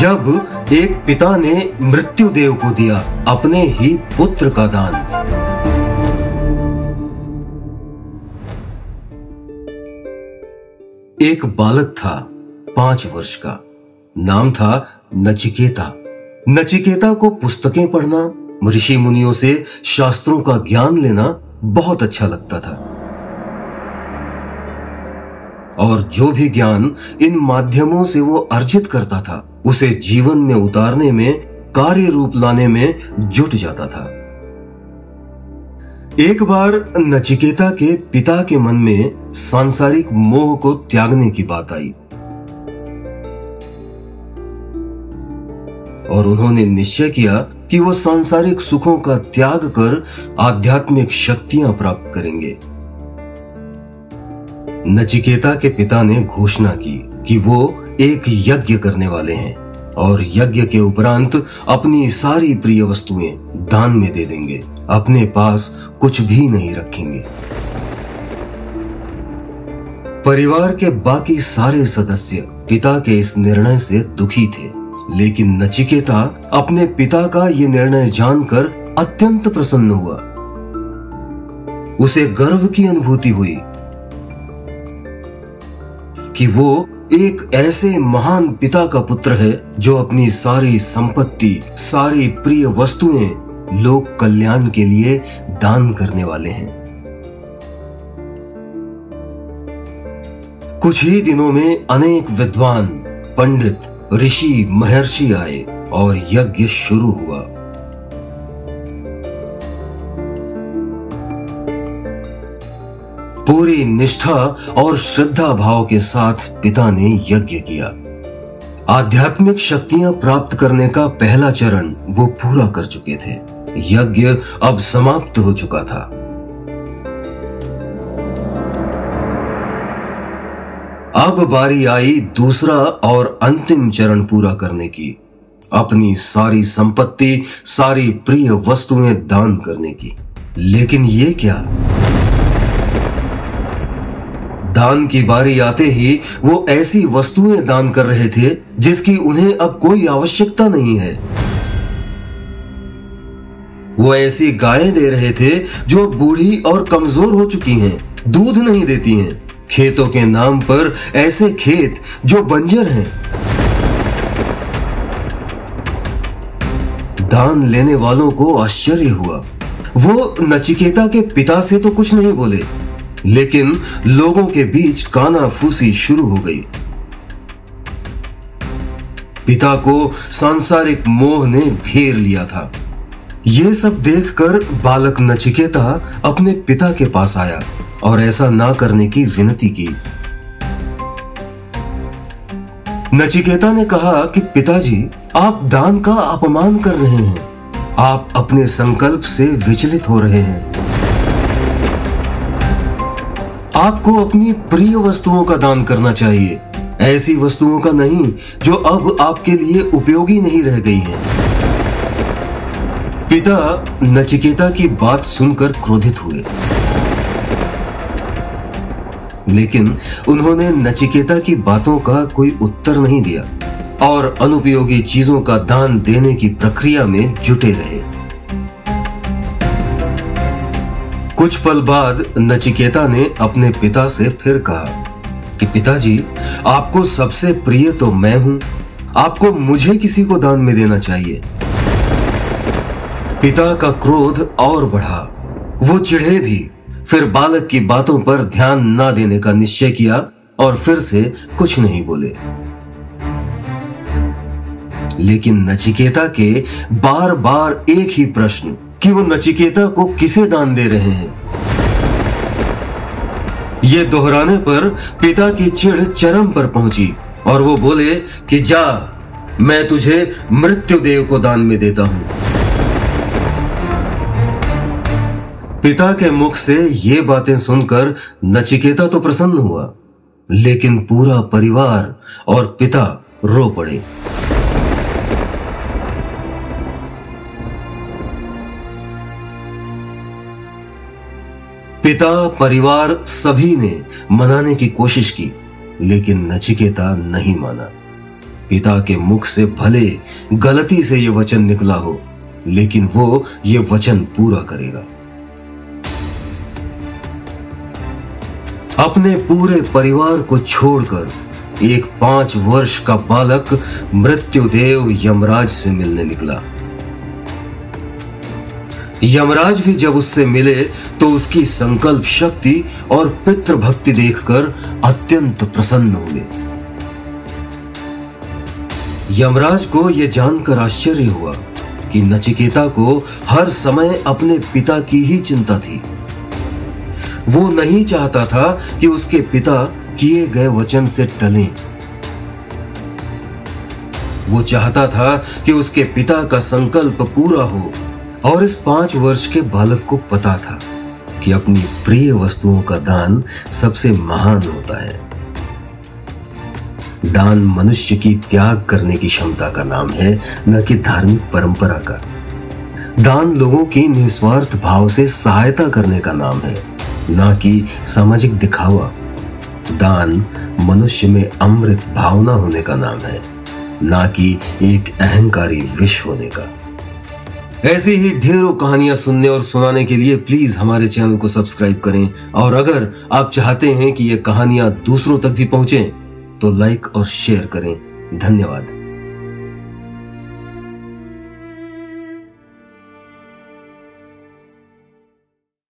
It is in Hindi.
जब एक पिता ने मृत्यु देव को दिया अपने ही पुत्र का दान। एक बालक था, पाँच वर्ष का। नाम था नचिकेता। नचिकेता को पुस्तकें पढ़ना, ऋषि मुनियों से शास्त्रों का ज्ञान लेना बहुत अच्छा लगता था। और जो भी ज्ञान इन माध्यमों से वो अर्जित करता था उसे जीवन में उतारने में, कार्य रूप लाने में जुट जाता था। एक बार नचिकेता के पिता के मन में सांसारिक मोह को त्यागने की बात आई। और उन्होंने निश्चय किया कि वो सांसारिक सुखों का त्याग कर आध्यात्मिक शक्तियाँ प्राप्त करेंगे। नचिकेता के पिता ने घोषणा की। कि वो एक यज्ञ करने वाले हैं और यज्ञ के उपरांत अपनी सारी प्रिय वस्तुएँ दान में दे देंगे। अपने पास कुछ भी नहीं रखेंगे। परिवार के बाकी सारे सदस्य पिता के इस निर्णय से दुखी थे, लेकिन नचिकेता अपने पिता का ये निर्णय जानकर अत्यंत प्रसन्न हुआ। उसे गर्व की अनुभूति हुई कि वो एक ऐसे महान पिता का पुत्र है जो अपनी सारी संपत्ति, सारी प्रिय वस्तुएँ लोक कल्याण के लिए दान करने वाले हैं। कुछ ही दिनों में अनेक विद्वान, पंडित, ऋषि, महर्षि आए और यज्ञ शुरू हुआ। पूरी निष्ठा और श्रद्धा भाव के साथ पिता ने यज्ञ किया। आध्यात्मिक शक्तियाँ प्राप्त करने का पहला चरण वो पूरा कर चुके थे। यज्ञ अब समाप्त हो चुका था। अब बारी आई दूसरा और अंतिम चरण पूरा करने की। अपनी सारी संपत्ति, सारी प्रिय वस्तुएँ दान करने की। लेकिन ये क्या? दान की बारी आते ही वो ऐसी वस्तुएँ दान कर रहे थे, जिसकी उन्हें अब कोई आवश्यकता नहीं है। वो ऐसी गायें दे रहे थे, जो बूढ़ी और कमज़ोर हो चुकी हैं, दूध नहीं देती हैं। खेतों के नाम पर ऐसे खेत जो बंजर हैं। दान लेने वालों को आश्चर्य हुआ। वो नचिकेता के पिता से तो कुछ नहीं बोले लेकिन लोगों के बीच काना फूसी शुरू हो गई। पिता को सांसारिक मोह ने घेर लिया था। यह सब देखकर बालक नचिकेता अपने पिता के पास आया और ऐसा ना करने की विनती की। नचिकेता ने कहा कि पिताजी, आप दान का अपमान कर रहे हैं। आप अपने संकल्प से विचलित हो रहे हैं। आपको अपनी प्रिय वस्तुओं का दान करना चाहिए। ऐसी वस्तुओं का नहीं, जो अब आपके लिए उपयोगी नहीं रह गई हैं। पिता, नचिकेता की बात सुनकर क्रोधित हुए। लेकिन उन्होंने नचिकेता की बातों का कोई उत्तर नहीं दिया और अनुपयोगी चीज़ों का दान देने की प्रक्रिया में जुटे रहे। कुछ पल बाद नचिकेता ने अपने पिता से फिर कहा कि पिताजी, आपको सबसे प्रिय तो मैं हूँ। आपको मुझे किसी को दान में देना चाहिए। पिता का क्रोध और बढ़ा। वो चिढ़े भी। फिर बालक की बातों पर ध्यान ना देने का निश्चय किया और फिर से कुछ नहीं बोले। लेकिन नचिकेता के बार बार एक ही प्रश्न कि वो नचिकेता को किसे दान दे रहे हैं। ये दोहराने पर पिता की चिढ़ चरम पर पहुँची और वो बोले कि जा, मैं तुझे मृत्यु देव को दान में देता हूँ। पिता के मुख से ये बातें सुनकर नचिकेता तो प्रसन्न हुआ, लेकिन पूरा परिवार और पिता रो पड़े। पिता, परिवार सभी ने मनाने की कोशिश की, लेकिन नचिकेता नहीं माना। पिता के मुख से भले गलती से यह वचन निकला हो, लेकिन वो ये वचन पूरा करेगा। अपने पूरे परिवार को छोड़कर एक पाँच वर्ष का बालक मृत्युदेव यमराज से मिलने निकला। यमराज भी जब उससे मिले तो उसकी संकल्प शक्ति और पितृ भक्ति देखकर अत्यंत प्रसन्न हुए। यमराज को यह जानकर आश्चर्य हुआ कि नचिकेता को हर समय अपने पिता की ही चिंता थी। वो नहीं चाहता था कि उसके पिता किए गए वचन से टलें। वो चाहता था कि उसके पिता का संकल्प पूरा हो। और इस पाँच वर्ष के बालक को पता था कि अपनी प्रिय वस्तुओं का दान सबसे महान होता है। दान मनुष्य की त्याग करने की क्षमता का नाम है, न कि धार्मिक परंपरा का। दान लोगों की निस्वार्थ भाव से सहायता करने का नाम है, न कि सामाजिक दिखावा। दान मनुष्य में अमृत भावना होने का नाम है, ना कि एक अहंकारी विश्व होने का। ऐसी ही ढेरों कहानियाँ सुनने और सुनाने के लिए प्लीज़ हमारे चैनल को सब्सक्राइब करें। और अगर आप चाहते हैं कि ये कहानियाँ दूसरों तक भी पहुँचे तो लाइक और शेयर करें। धन्यवाद।